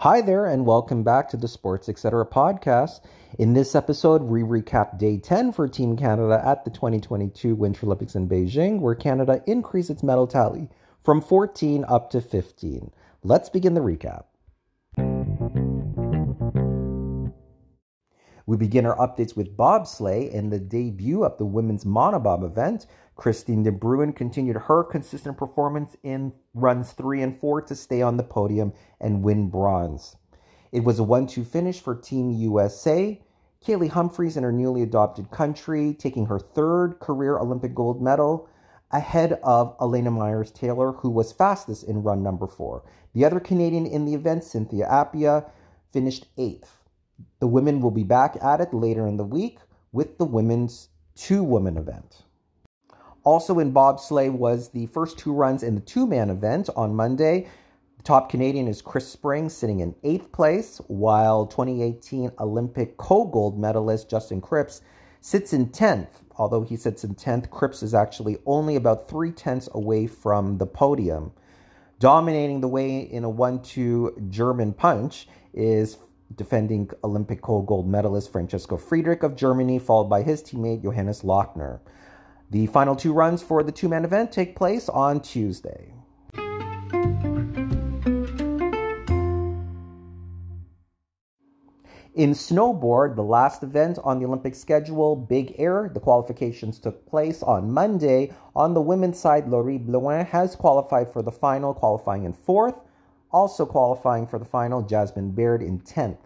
Hi there, and welcome back to the Sports Etc. podcast. In this episode, we recap day 10 for Team Canada at the 2022 Winter Olympics in Beijing, where Canada increased its medal tally from 14 up to 15. Let's begin the recap. We begin our updates with bobsleigh and the debut of the women's monobob event. Christine de Bruin continued her consistent performance in runs three and four to stay on the podium and win bronze. It was a 1 2 finish for Team USA. Kaillie Humphries in her newly adopted country, taking her third career Olympic gold medal, ahead of Elana Meyers Taylor, who was fastest in run number four. The other Canadian in the event, Cynthia Appiah, finished eighth. The women will be back at it later in the week with the women's two woman event. Also in bobsleigh was the first two runs in the two man event on Monday. The top Canadian is Chris Spring, sitting in eighth place, while 2018 Olympic co gold medalist Justin Kripps sits in 10th. Although he sits in 10th, Kripps is actually only about three tenths away from the podium. Dominating the way in a 1 2 German punch is defending Olympic gold medalist Francesco Friedrich of Germany, followed by his teammate Johannes Lochner. The final two runs for the two man event take place on Tuesday. In snowboard, the last event on the Olympic schedule, Big Air, the qualifications took place on Monday. On the women's side, Laurie Blouin has qualified for the final, qualifying in fourth. Also qualifying for the final, Jasmine Baird in 10th.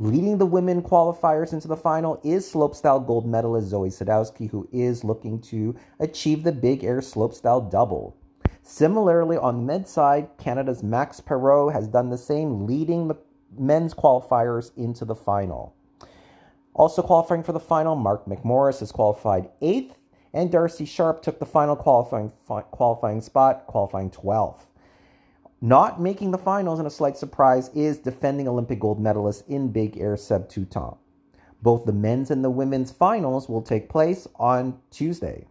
Leading the women qualifiers into the final is slopestyle gold medalist Zoi Sadowski, who is looking to achieve the big air slopestyle double. Similarly, on the men's side, Canada's Max Parrot has done the same, leading the men's qualifiers into the final. Also qualifying for the final, Mark McMorris has qualified eighth, and Darcy Sharpe took the final qualifying qualifying spot, qualifying 12th. Not making the finals, and a slight surprise, is defending Olympic gold medalist in big air Seb Toutant. Both the men's and the women's finals will take place on Tuesday.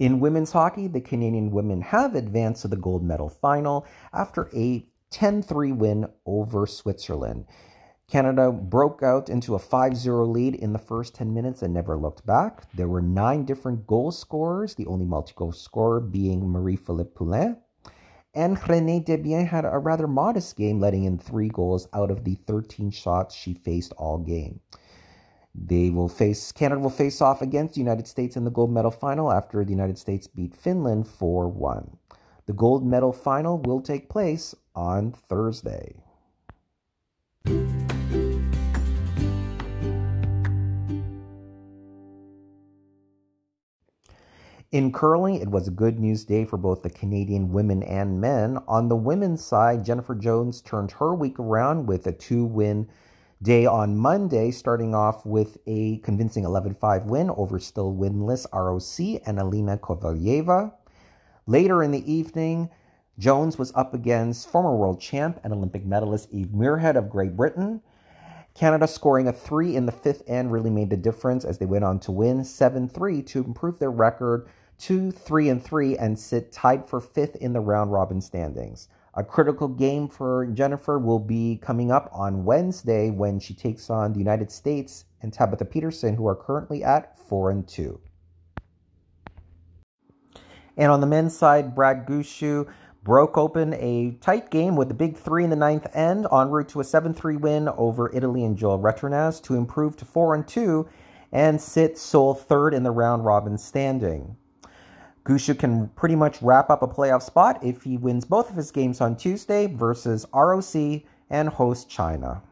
In women's hockey, the Canadian women have advanced to the gold medal final after a 10 3 win over Switzerland. Canada broke out into a 5 0 lead in the first 10 minutes and never looked back. There were nine different goal scorers, the only multi goal scorer being Marie Philip Poulin. Ann-Renée Desbiens had a rather modest game, letting in three goals out of the 13 shots she faced all game. They will face Canada will face off against the United States in the gold medal final after the United States beat Finland 4-1. The gold medal final will take place on Thursday. In curling, it was a good news day for both the Canadian women and men. On the women's side, Jennifer Jones turned her week around with a two win day on Monday, starting off with a convincing 11 5 win over still winless ROC and Alina Kovaleva. Later in the evening, Jones was up against former world champ and Olympic medalist Eve Muirhead of Great Britain. Canada scoring a three in the fifth end really made the difference as they went on to win 7 3 to improve their record two, three, and three, and sit tied for fifth in the round robin standings. A critical game for Jennifer will be coming up on Wednesday when she takes on the United States and Tabitha Peterson, who are currently at four and two. And on the men's side, Brad Gushue broke open a tight game with the big three in the ninth end, en route to a 7 3 win over Italy and Joel Retornaz to improve to 4 and 2 and sit sole third in the round robin standing. Gushue can pretty much wrap up a playoff spot if he wins both of his games on Tuesday versus ROC and host China.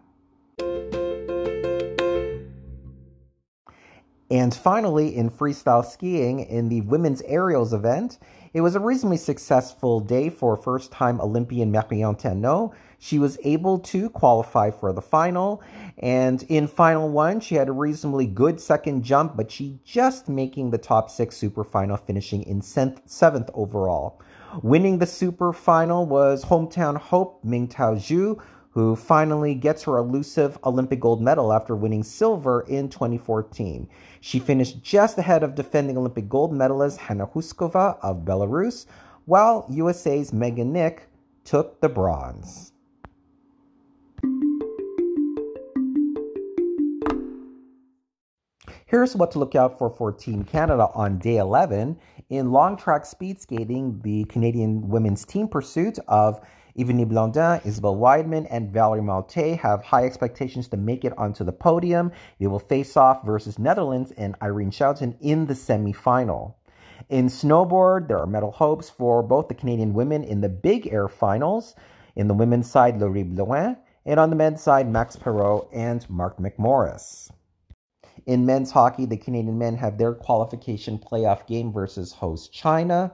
And finally, in freestyle skiing, in the women's aerials event, it was a reasonably successful day for first time Olympian Marion Thénault. She was able to qualify for the final, and in final one, she had a reasonably good second jump, but she just making the top six super final, finishing in seventh overall. Winning the super final was hometown hope Mengtao Xu, who finally gets her elusive Olympic gold medal after winning silver in 2014. She finished just ahead of defending Olympic gold medalist Hanna Huskova of Belarus, while USA's Megan Nick took the bronze. Here's what to look out for for Team Canada on day 11. In long track speed skating, the Canadian women's team pursuit of Ivanie Blondin, Isabelle Weidemann, and Valerie Maltais have high expectations to make it onto the podium. They will face off versus Netherlands and Irene Schouten in the semifinal. In snowboard, there are medal hopes for both the Canadian women in the big air finals. In the women's side, Laurie Blouin, and on the men's side, Max Parrot and Mark McMorris. In men's hockey, the Canadian men have their qualification playoff game versus host China.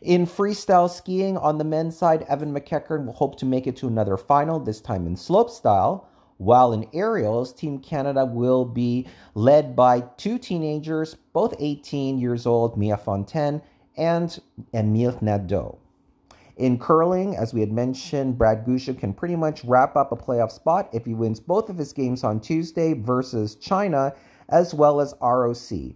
In freestyle skiing on the men's side, Evan McEachran will hope to make it to another final, this time in slopestyle. While in aerials, Team Canada will be led by two teenagers, both 18 years old, Miha Fontaine and Emile Nadeau. In curling, as we had mentioned, Brad Gushue can pretty much wrap up a playoff spot if he wins both of his games on Tuesday versus China as well as ROC.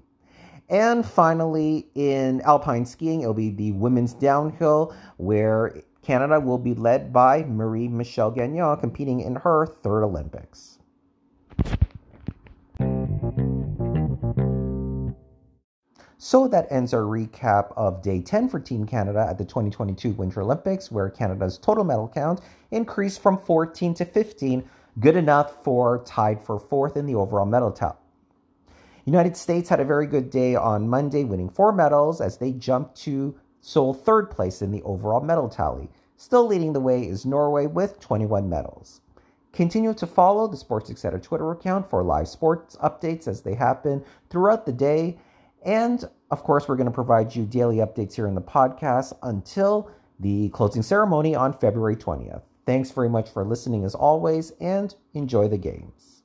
And finally, in alpine skiing, it'll be the women's downhill, where Canada will be led by Marie Michelle Gagnon, competing in her third Olympics. So that ends our recap of day 10 for Team Canada at the 2022 Winter Olympics, where Canada's total medal count increased from 14 to 15, good enough for tied for fourth in the overall medal tally. United States had a very good day on Monday, winning four medals as they jumped to sole third place in the overall medal tally. Still leading the way is Norway with 21 medals. Continue to follow the Sports Etc. Twitter account for live sports updates as they happen throughout the day. And of course, we're going to provide you daily updates here in the podcast until the closing ceremony on February 20th. Thanks very much for listening as always, and enjoy the games.